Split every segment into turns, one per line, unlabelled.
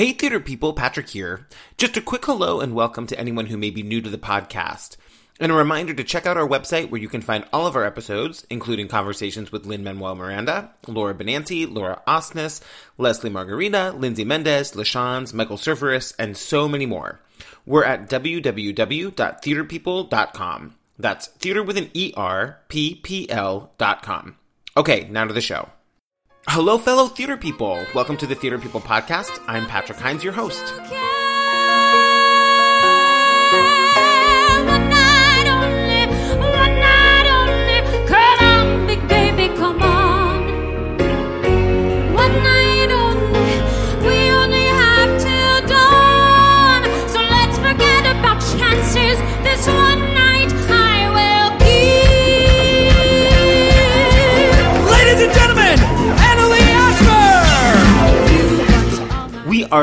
Hey, theater people, Patrick here. Just a quick hello and welcome to anyone who may be new to the podcast. And a reminder to check out our website where you can find all of our episodes, including conversations with Lin-Manuel Miranda, Laura Benanti, Laura Osnes, Leslie Margherita, Lindsay Mendez, LaChanze, Michael Cerveris, and so many more. We're at www.theaterpeople.com. That's theater with an E-R, P-P-L dot com. Okay, now to the show. Hello, fellow theater people. Welcome to the Theater People Podcast. I'm Patrick Hinds, your host.
This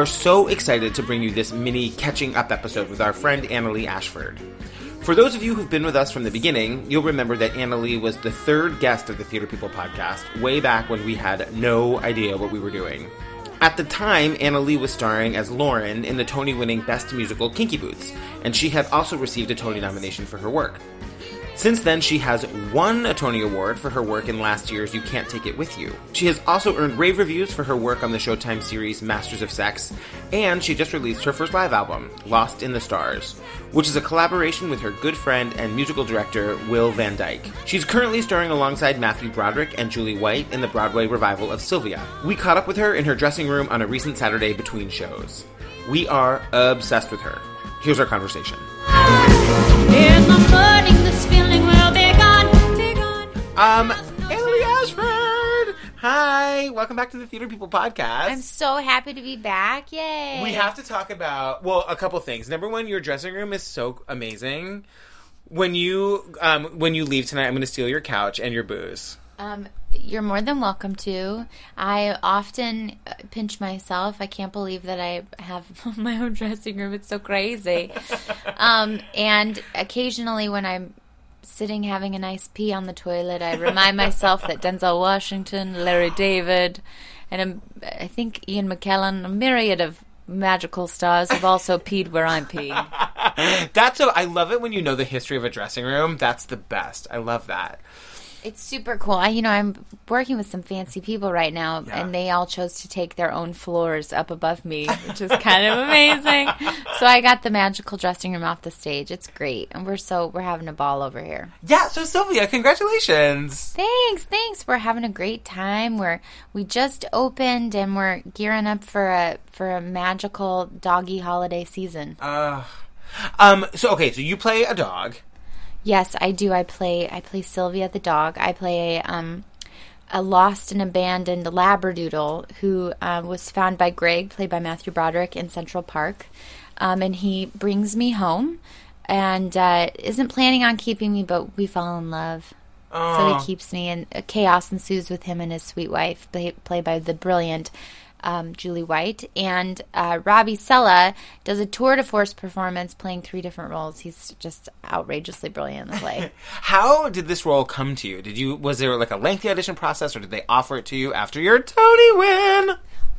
so excited to bring you this mini catching up episode with our friend Annaleigh Ashford. For those of you who've been with us from the beginning, you'll remember that Annaleigh was the third guest of the Theater People podcast way back when we had no idea what we were doing. At the time, Annaleigh was starring as Lauren in the Tony winning Best Musical Kinky Boots, and she had also received a Tony nomination for her work. Since then, she has won a Tony Award for her work in last year's You Can't Take It With You. She has also earned rave reviews for her work on the Showtime series Masters of Sex, and she just released her first live album, Lost in the Stars, which is a collaboration with her good friend and musical director, Will Van Dyke. She's currently starring alongside Matthew Broderick and Julie White in the Broadway revival of Sylvia. We caught up with her in her dressing room on a recent Saturday between shows. We are obsessed with her. Here's our conversation. Um, Annaleigh Ashford! Hi! Welcome back to the Theater People podcast.
I'm so happy to be back. Yay.
we have to talk about, well, a couple things. Number one, your dressing room is so amazing. When you um, when you leave tonight, I'm going to steal your couch and your booze.
Um, you're more than welcome to. I often uh, pinch myself. I can't believe that I have my own dressing room. It's so crazy. um, and occasionally, when I'm sitting having a nice pee on the toilet, I remind myself that Denzel Washington, Larry David, and um, I think Ian McKellen, a myriad of magical stars, have also peed where I'm peeing.
That's so. I love it when you know the history of a dressing room. That's the best. I love that.
It's super cool. I, you know, I'm working with some fancy people right now,
Yeah.
and they all chose to take their own floors up above me, which is kind of amazing. So I got the magical dressing room off the stage. It's great, and we're so we're having a ball over here.
Yeah. So Sylvia, congratulations.
Thanks, thanks. We're having a great time. We're we just opened, and we're gearing up for a for a magical doggy holiday season.
Uh, um. So okay. So you play a dog.
Yes, I do. I play I play Sylvia the dog. I play a um a lost and abandoned labradoodle who um, was found by Greg, played by Matthew Broderick in Central Park, um, and he brings me home and uh, isn't planning on keeping me, but we fall in love. So he keeps me, and uh, chaos ensues with him and his sweet wife, play, played by the brilliant um, Julie White. And uh, Robbie Sella does a tour de force performance playing three different roles. He's just outrageously brilliant in the play.
How did this role come to you? Did you was there like a lengthy audition process, or did they offer it to you after your Tony win?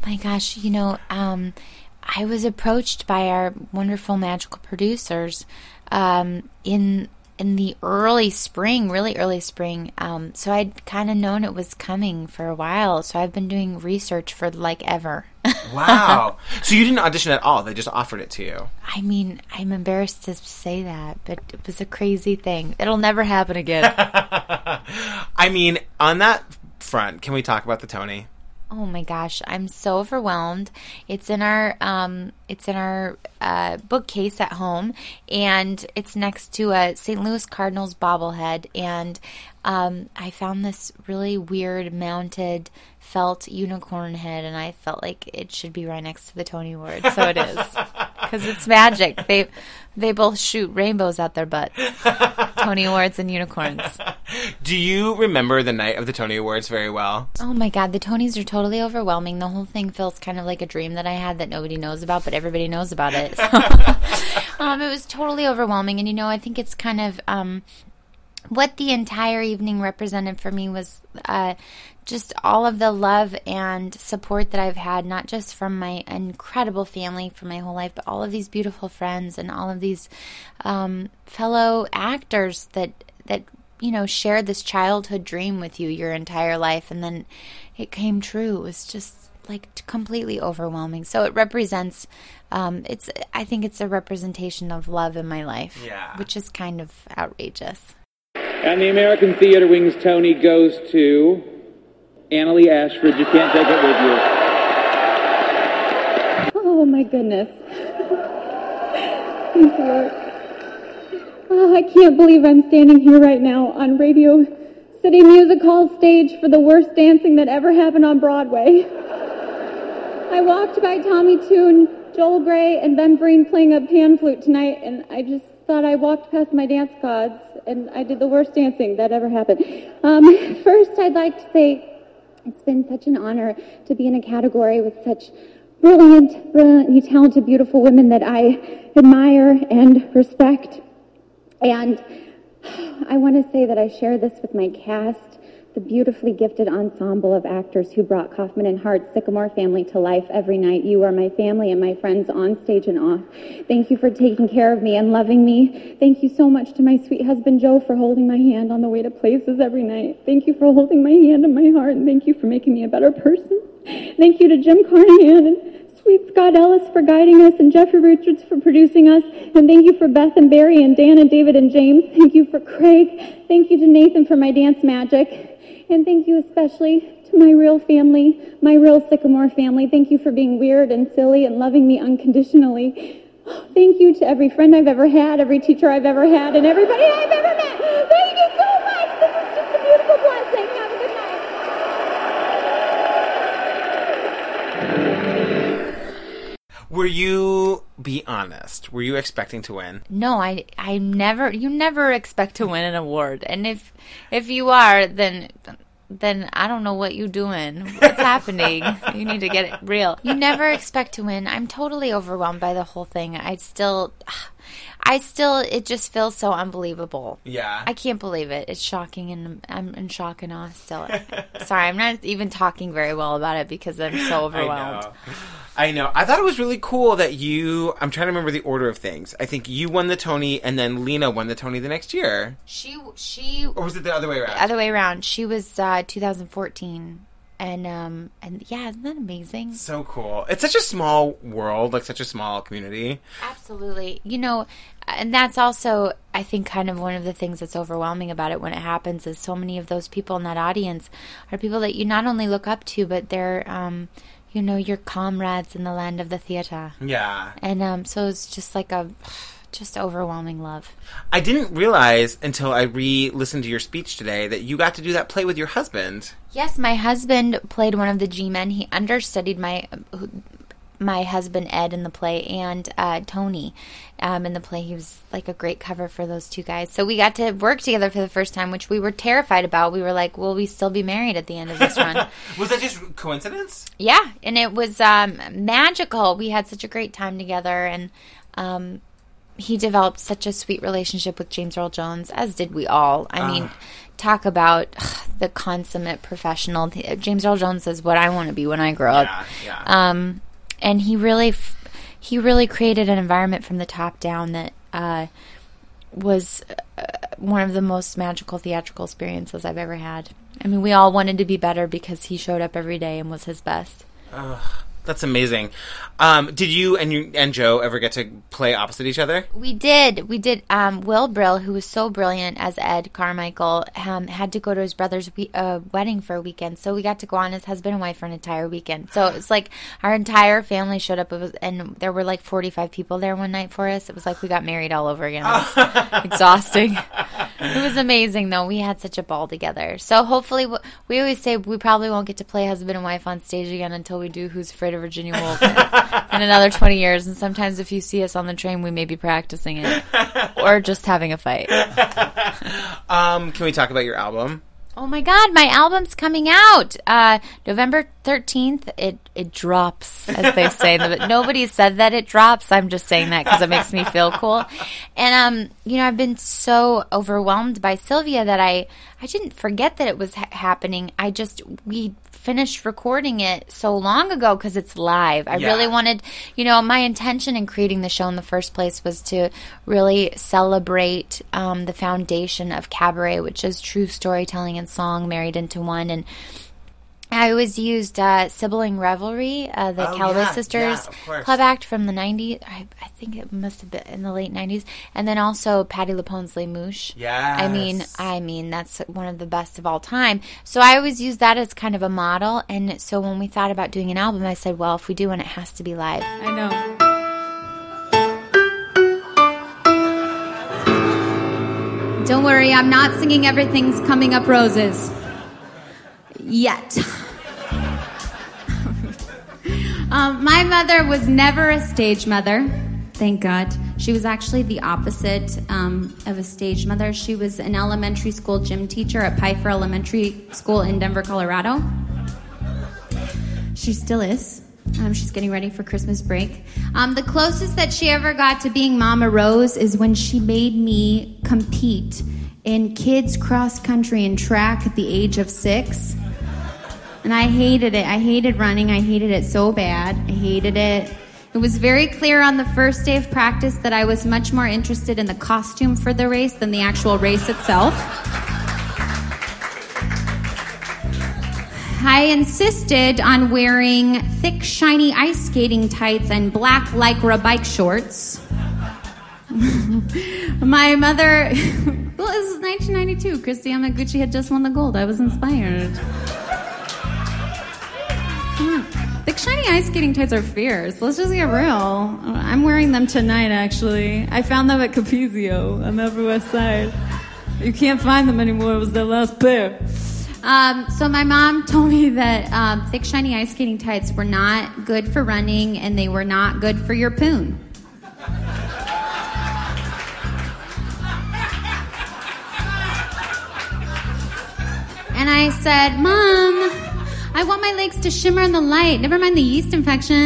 My gosh, you know, um, I was approached by our wonderful magical producers um, in in the early spring, really early spring. Um, so I'd kind of known it was coming for a while. So I've been doing research for like ever.
Wow. so you didn't audition at all; they just offered it to you.
I mean, I'm embarrassed to say that, but it was a crazy thing. It'll never happen again.
I mean, on that front, can we talk about the Tony?
Oh my gosh, I'm so overwhelmed. It's in our um, it's in our uh, bookcase at home, and it's next to a St. Louis Cardinals bobblehead. And um, I found this really weird mounted felt unicorn head, and I felt like it should be right next to the Tony Award. So it is because it's magic. They they both shoot rainbows out their butts. Tony Awards and unicorns.
Do you remember the night of the Tony Awards very well?
Oh my god, the Tonys are totally overwhelming. The whole thing feels kind of like a dream that I had that nobody knows about, but everybody knows about it. um, it was totally overwhelming, and you know, I think it's kind of um, what the entire evening represented for me was uh, just all of the love and support that I've had, not just from my incredible family for my whole life, but all of these beautiful friends and all of these um, fellow actors that that you know shared this childhood dream with you your entire life, and then it came true. It was just like completely overwhelming. So it represents. Um, it's. I think it's a representation of love in my life,
Yeah.
which is kind of outrageous.
And the American Theater Wing's Tony goes to Annaleigh Ashford. You can't take it with you.
Oh my goodness. Thank you. Oh, I can't believe I'm standing here right now on Radio City Music Hall stage for the worst dancing that ever happened on Broadway. I walked by Tommy Tune, Joel Grey, and Ben Vereen playing a pan flute tonight, and I just thought I walked past my dance gods, and I did the worst dancing that ever happened. Um, first, I'd like to say it's been such an honor to be in a category with such brilliant, brilliantly talented, beautiful women that I admire and respect. And I want to say that I share this with my cast, the beautifully gifted ensemble of actors who brought Kaufman and Hart's Sycamore family to life every night. You are my family and my friends on stage and off. Thank you for taking care of me and loving me. Thank you so much to my sweet husband Joe for holding my hand on the way to places every night. Thank you for holding my hand in my heart and thank you for making me a better person. Thank you to Jim Carnahan and Sweet Scott Ellis for guiding us and Jeffrey Richards for producing us. And thank you for Beth and Barry and Dan and David and James. Thank you for Craig. Thank you to Nathan for my dance magic. And thank you especially to my real family, my real Sycamore family. Thank you for being weird and silly and loving me unconditionally. Thank you to every friend I've ever had, every teacher I've ever had, and everybody I've ever met. Thank you so much. This is just a beautiful blessing. Have a good night.
Were you be honest? Were you expecting to win?
No, I I never you never expect to win an award. And if if you are, then then I don't know what you're doing. What's happening? You need to get it real. You never expect to win. I'm totally overwhelmed by the whole thing. I still I still it just feels so unbelievable.
Yeah.
I can't believe it. It's shocking and I'm in shock and awe still. Sorry, I'm not even talking very well about it because I'm so overwhelmed.
I know. I know. I thought it was really cool that you. I'm trying to remember the order of things. I think you won the Tony, and then Lena won the Tony the next year,
She she
or was it the other way around?
The other way around. She was uh, 2014, and um and yeah, isn't that amazing?
so cool. It's such a small world, like such a small community.
Absolutely. You know, and that's also I think kind of one of the things that's overwhelming about it when it happens is so many of those people in that audience are people that you not only look up to, but they're um you know your comrades in the land of the theater,
Yeah.
and um so it's just like a just overwhelming love.
I didn't realize until I re-listened to your speech today that you got to do that play with your husband.
Yes, my husband played one of the G-men. He understudied my my husband Ed in the play and uh, Tony um, in the play. He was like a great cover for those two guys. So we got to work together for the first time, which we were terrified about. We were like, "Will we still be married at the end of this run?"
Was that just coincidence?
yeah, and it was um, magical. We had such a great time together, and um, he developed such a sweet relationship with James Earl Jones, as did we all. I mean, talk about the consummate professional. James Earl Jones is what I want to be when I grow
Yeah,
up.
yeah.
Um, and he really, f- he really created an environment from the top down that uh, was uh, one of the most magical theatrical experiences I've ever had. I mean, we all wanted to be better because he showed up every day and was his best.
That's amazing. Um, did you and you and Joe ever get to play opposite each other?
We did. We did. Um, Will Brill, who was so brilliant as Ed Carmichael, um, had to go to his brother's we- uh, wedding for a weekend. So we got to go on as husband and wife for an entire weekend. So it's like our entire family showed up. Was, and there were like 45 people there one night for us. It was like we got married all over again. It was exhausting. It was amazing, though. We had such a ball together. So hopefully, we always say we probably won't get to play husband and wife on stage again until we do Who's Afraid of Virginia Woolf in, in another 20 years. And sometimes if you see us on the train, we may be practicing it or just having a fight.
Um, can we talk about your album?
Oh my God, my album's coming out uh, November 13th, it, it drops, as they say. but nobody said that it drops. I'm just saying that because it makes me feel cool. And, um, you know, I've been so overwhelmed by Sylvia that I, I didn't forget that it was ha- happening. I just, we finished recording it so long ago because it's live. I
Yeah.
really wanted, you know, my intention in creating the show in the first place was to really celebrate um, the foundation of cabaret, which is true storytelling and song married into one. And I always used uh, Sibling Revelry, uh, the
Oh,
Calloway
yeah,
Sisters
yeah,
club act from the 90s. I, I think it must have been in the late 90s. And then also Patti LuPone's Les Mouches. I mean, I mean, that's one of the best of all time. So I always use that as kind of a model. And so when we thought about doing an album, I said, well, if we do one, it has to be live.
I know. Don't worry, I'm not singing Everything's Coming Up Roses. Yet. um, my mother was never a stage mother, thank God. She was actually the opposite um, of a stage mother. She was an elementary school gym teacher at Pfeiffer Elementary School in Denver, Colorado. She still is. Um, she's getting ready for Christmas break. Um, the closest that she ever got to being Mama Rose is when she made me compete in kids cross country and track at the age of six. And I hated it. I hated running. I hated it so bad. I hated it. It was very clear on the first day of practice that I was much more interested in the costume for the race than the actual race itself. I insisted on wearing thick, shiny ice skating tights and black lycra bike shorts. My mother, well, this is 1992. Kristi Yamaguchi had just won the gold. I was inspired. Thick, shiny ice skating tights are fierce. Let's just get real. I'm wearing them tonight, actually. I found them at Capezio on the Upper West Side. You can't find them anymore. It was their last pair. Um, so my mom told me that um, thick, shiny ice skating tights were not good for running, and they were not good for your poon. And I said, Mom, I want my legs to shimmer in the light. Never mind the yeast infection.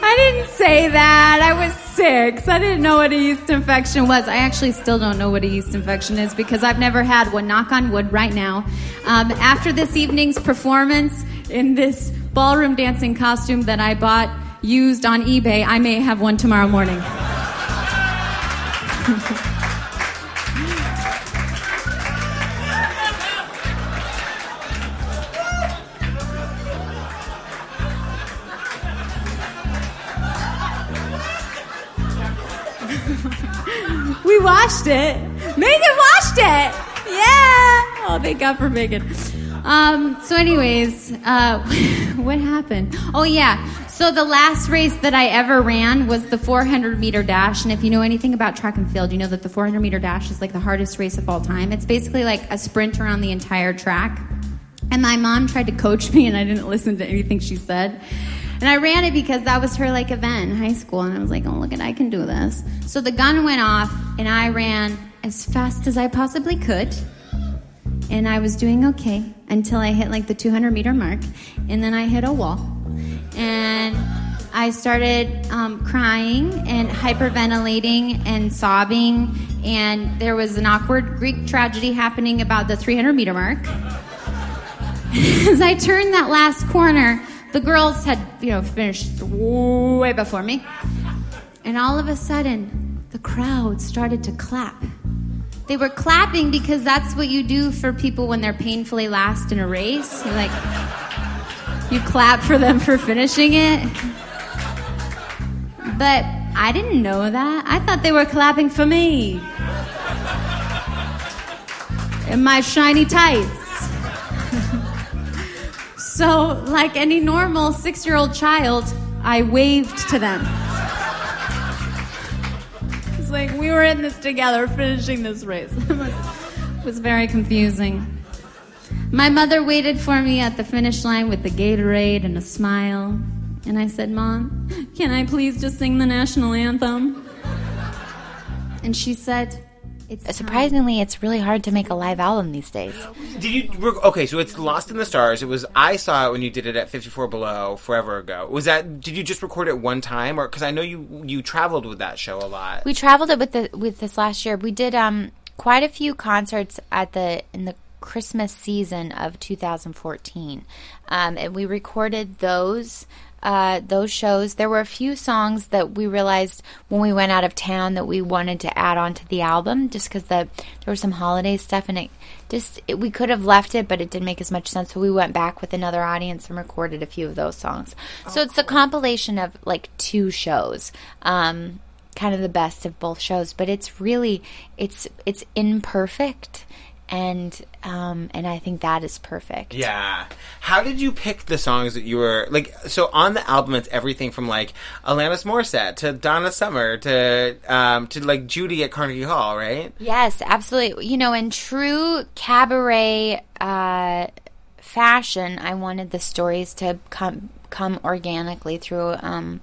I didn't say that. I was six. I didn't know what a yeast infection was. I actually still don't know what a yeast infection is because I've never had one. Knock on wood right now. Um, after this evening's performance in this ballroom dancing costume that I bought used on eBay, I may have one tomorrow morning. washed it. Megan washed it. Yeah. Oh, thank God for Megan. Um, so, anyways, uh, what happened? Oh, yeah. So, the last race that I ever ran was the 400 meter dash. And if you know anything about track and field, you know that the 400 meter dash is like the hardest race of all time. It's basically like a sprint around the entire track. And my mom tried to coach me, and I didn't listen to anything she said. And I ran it because that was her like event in high school, and I was like, "Oh, look at I can do this." So the gun went off, and I ran as fast as I possibly could, and I was doing okay until I hit like the 200 meter mark, and then I hit a wall, and I started um, crying and hyperventilating and sobbing, and there was an awkward Greek tragedy happening about the 300 meter mark. As I turned that last corner, the girls had, you know, finished way before me. And all of a sudden, the crowd started to clap. They were clapping because that's what you do for people when they're painfully last in a race. You like you clap for them for finishing it. But I didn't know that. I thought they were clapping for me. In my shiny tights. So, like any normal six year old child, I waved to them. It's like we were in this together, finishing this race. it, was, it was very confusing. My mother waited for me at the finish line with the Gatorade and a smile. And I said, Mom, can I please just sing the national anthem? And she said,
It's surprisingly, it's really hard to make a live album these days.
Did you okay? So it's Lost in the Stars. It was I saw it when you did it at 54 Below forever ago. Was that? Did you just record it one time, or because I know you you traveled with that show a lot?
We traveled it with the with this last year. We did um quite a few concerts at the in the Christmas season of 2014, um, and we recorded those. Uh, those shows. There were a few songs that we realized when we went out of town that we wanted to add on to the album, just because the there was some holiday stuff and it just it, we could have left it, but it didn't make as much sense. So we went back with another audience and recorded a few of those songs. so it's a compilation of like two shows. Um, kind of the best of both shows, but it's really it's it's imperfect and um and I think that is perfect.
Yeah. How did you pick the songs that you were like? So on the album, it's everything from like Alanis Morissette to Donna Summer to um to like Judy at Carnegie Hall, right?
Yes, absolutely. You know, in true cabaret uh fashion, I wanted the stories to come come organically through um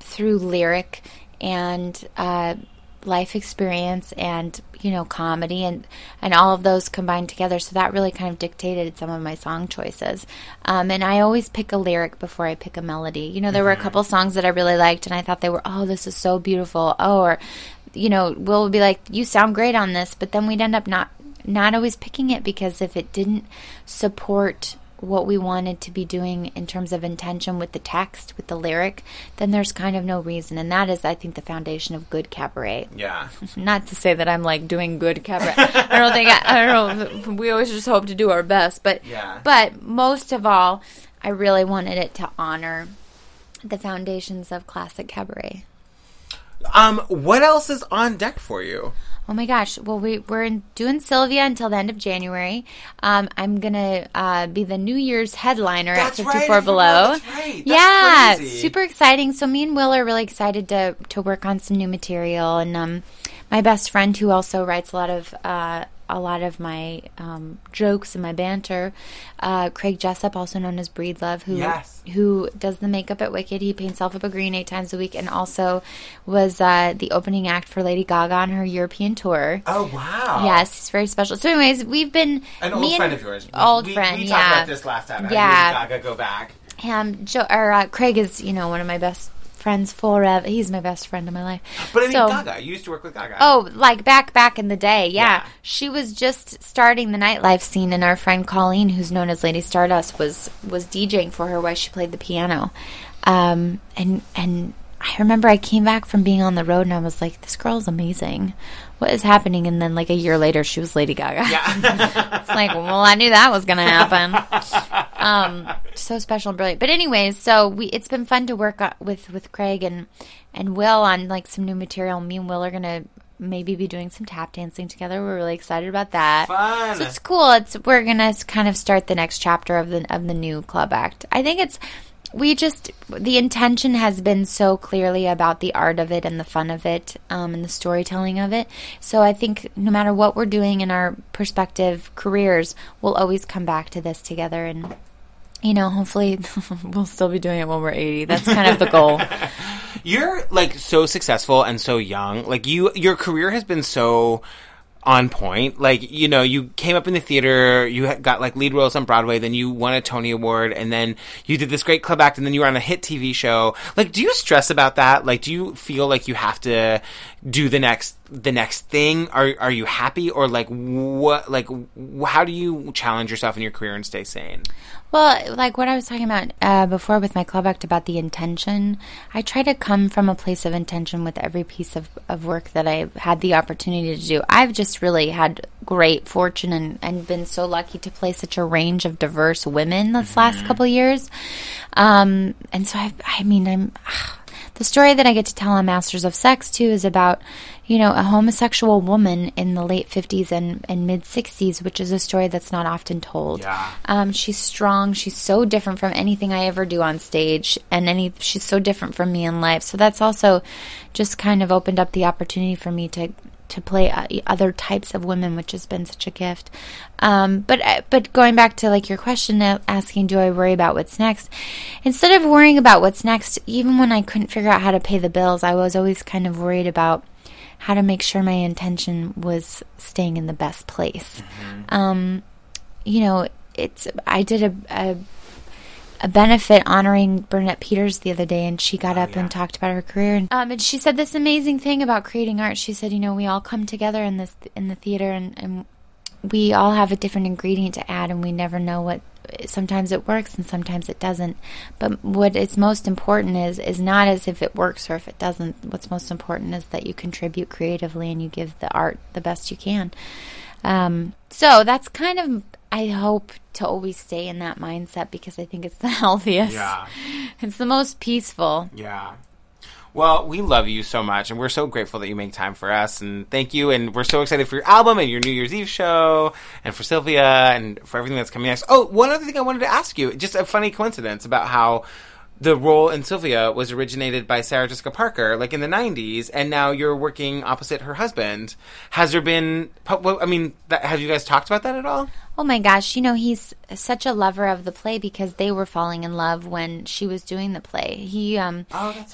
through lyric and uh life experience and you know comedy and and all of those combined together. So that really kind of dictated some of my song choices. Um, and i always pick a lyric before i pick a melody. You know there were a couple songs that i really liked and i thought they were oh this is so beautiful. Oh or you know will would be like you sound great on this but then we'd end up not not always picking it because if it didn't support what we wanted to be doing in terms of intention with the text, with the lyric, then there's kind of no reason. And that is, I think, the foundation of good cabaret.
Yeah.
Not to say that I'm like doing good cabaret. I don't think I, I don't know. We always just hope to do our best, but
Yeah.
but most of all, I really wanted it to honor the foundations of classic cabaret.
Um, what else is on deck for you?
Oh my gosh! Well, we we're in, doing Sylvia until the end of January. Um, I'm gonna uh, be the New Year's headliner
That's
at 54
I forgot.
Below.
That's right. That's
yeah,
crazy.
super exciting. So me and Will are really excited to to work on some new material, and um, my best friend who also writes a lot of uh, a lot of my um, jokes and my banter, uh, Craig Jessup, also known as Breedlove, who
Yes.
who does the makeup at Wicked. He paints Elphaba Green eight times a week, and also was uh, the opening act for Lady Gaga on her European tour.
Oh wow.
Yes, it's very special. So, anyways, we've been
An old friend of yours. We-
Old
we,
friend,
We
yeah.
talked about this last time.
Yeah.
Lady Gaga, go back.
Um, Joe, or uh, Craig is you know one of my best friends forever. He's my best friend in my life.
But I mean,
So-
Gaga. You used to work with Gaga.
Oh, like back back in the day, yeah.
Yeah.
She was just starting the nightlife scene, and our friend Colleen, who's known as Lady Stardust, was was DJing for her while she played the piano. Um, and and I remember I came back from being on the road, and I was like, "This girl's amazing. What is happening?" And then like a year later, she was Lady Gaga.
Yeah.
it's like, well, I knew that was gonna happen. um, so special and brilliant. But anyways, so we it's been fun to work with with Craig and and Will on like some new material. Me and Will are gonna maybe be doing some tap dancing together. We're really excited about that.
Fun.
So it's cool. It's we're gonna kind of start the next chapter of the of the new club act. I think it's we just the intention has been so clearly about the art of it and the fun of it um, and the storytelling of it. So I think no matter what we're doing in our prospective careers, we'll always come back to this together and. You know, hopefully we'll still be doing it when we're 80. That's kind of the goal.
You're like so successful and so young. Like you, your career has been so on point. Like you know, you came up in the theater, you got like lead roles on Broadway, then you won a Tony Award, and then you did this great club act, and then you were on a hit TV show. Like, do you stress about that? Like, do you feel like you have to do the next the next thing? Are are you happy, or like what? Like, how do you challenge yourself in your career and stay sane?
Well, like what I was talking about uh, before with my club act about the intention, I try to come from a place of intention with every piece of, of work that I've had the opportunity to do. I've just really had great fortune and, and been so lucky to play such a range of diverse women this last couple years. Um, and so I, I mean, I'm. The story that I get to tell on Masters of Sex too is about, you know, a homosexual woman in the late 50s and, and mid 60s, which is a story that's not often told.
Yeah.
Um, she's strong. She's so different from anything I ever do on stage, and any she's so different from me in life. So that's also just kind of opened up the opportunity for me to to play uh, other types of women, which has been such a gift. Um, but uh, but going back to like your question, asking, do I worry about what's next? Instead of worrying about what's next, even when I couldn't figure out how to pay the bills, I was always kind of worried about how to make sure my intention was staying in the best place. Um, you know, it's I did a, a a benefit honoring Bernadette Peters the other day, and she got up and talked about her career. And, um, and she said this amazing thing about creating art. She said, you know, we all come together in this in the theater, and, and we all have a different ingredient to add, and we never know what. Sometimes it works, and sometimes it doesn't. But what is most important is is not as if it works or if it doesn't. What's most important is that you contribute creatively and you give the art the best you can. Um, so that's kind of I hope to always stay in that mindset because I think it's the healthiest.
Yeah.
It's the most peaceful.
Yeah. Well, we love you so much, and we're so grateful that you make time for us. And thank you. And we're so excited for your album and your New Year's Eve show, and for Sylvia, and for everything that's coming next. Oh, one other thing I wanted to ask you just a funny coincidence about how the role in Sylvia was originated by Sarah Jessica Parker, like in the 90s, and now you're working opposite her husband. Has there been, I mean, have you guys talked about that at all?
Oh my gosh, you know, he's such a lover of the play because they were falling in love when she was doing the play. He um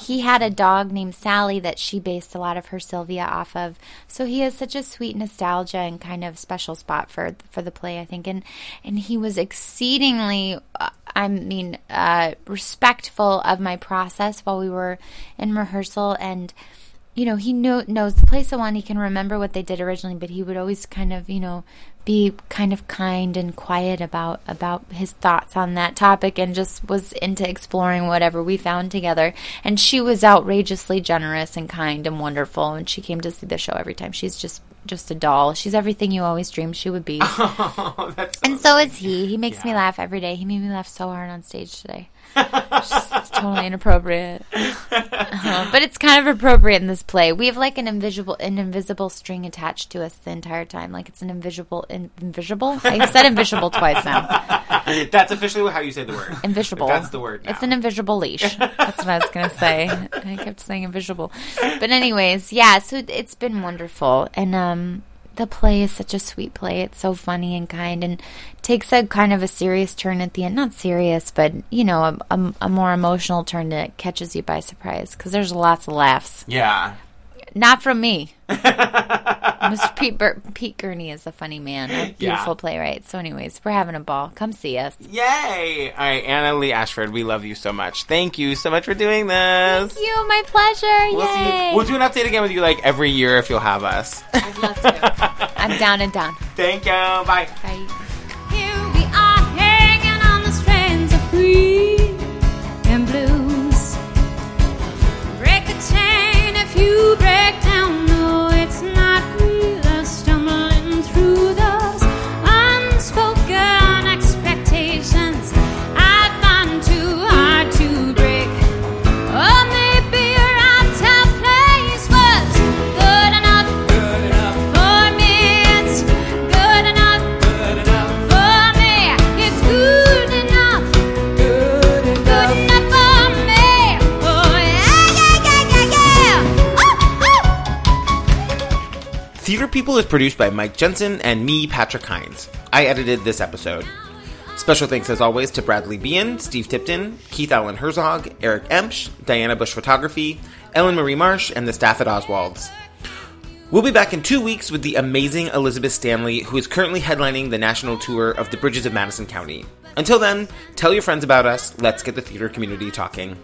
he had a dog named Sally that she based a lot of her Sylvia off of. So he has such a sweet nostalgia and kind of special spot for for the play, I think. And and he was exceedingly uh, I mean, uh respectful of my process while we were in rehearsal and you know, he knows the place well and he can remember what they did originally, but he would always kind of, you know, be kind of kind and quiet about about his thoughts on that topic and just was into exploring whatever we found together. And she was outrageously generous and kind and wonderful and she came to see the show every time. She's just just a doll. She's everything you always dreamed she would be.
Oh, that's
and so is he. He makes me laugh every day. He made me laugh so hard on stage today. Totally inappropriate. Uh-huh. But it's kind of appropriate in this play. We have like an invisible, an invisible string attached to us the entire time. Like it's an invisible, in, invisible. I said invisible twice now.
that's officially how you say the word.
Invisible.
That's the word.
It's an invisible leash. That's what I was gonna say. I kept saying invisible. But anyways, yeah. So it's been wonderful, and um, the play is such a sweet play. It's so funny and kind, and takes a kind of a serious turn at the end. Not serious, but you know, a, a, a more emotional turn that catches you by surprise because there's lots of laughs.
Yeah.
Not from me. Mr. Pete, Bur- Pete Gurney is a funny man, a beautiful playwright. So, anyways, we're having a ball. Come see us.
Yay! All right, Annaleigh Ashford, we love you so much. Thank you so much for doing this.
Thank you. My pleasure.
We'll, see
Yay.
you- we'll do an update again with you like every year if you'll have us.
I'd love to. I'm down and down.
Thank you. Bye.
Bye.
People is produced by Mike Jensen and me, Patrick Hinds. I edited this episode. Special thanks, as always, to Bradley Bean, Steve Tipton, Keith Allen Herzog, Eric Emsch, Diana Bush Photography, Ellen Marie Marsh, and the staff at Oswald's. We'll be back in two weeks with the amazing Elizabeth Stanley, who is currently headlining the national tour of the Bridges of Madison County. Until then, tell your friends about us. Let's get the theater community talking.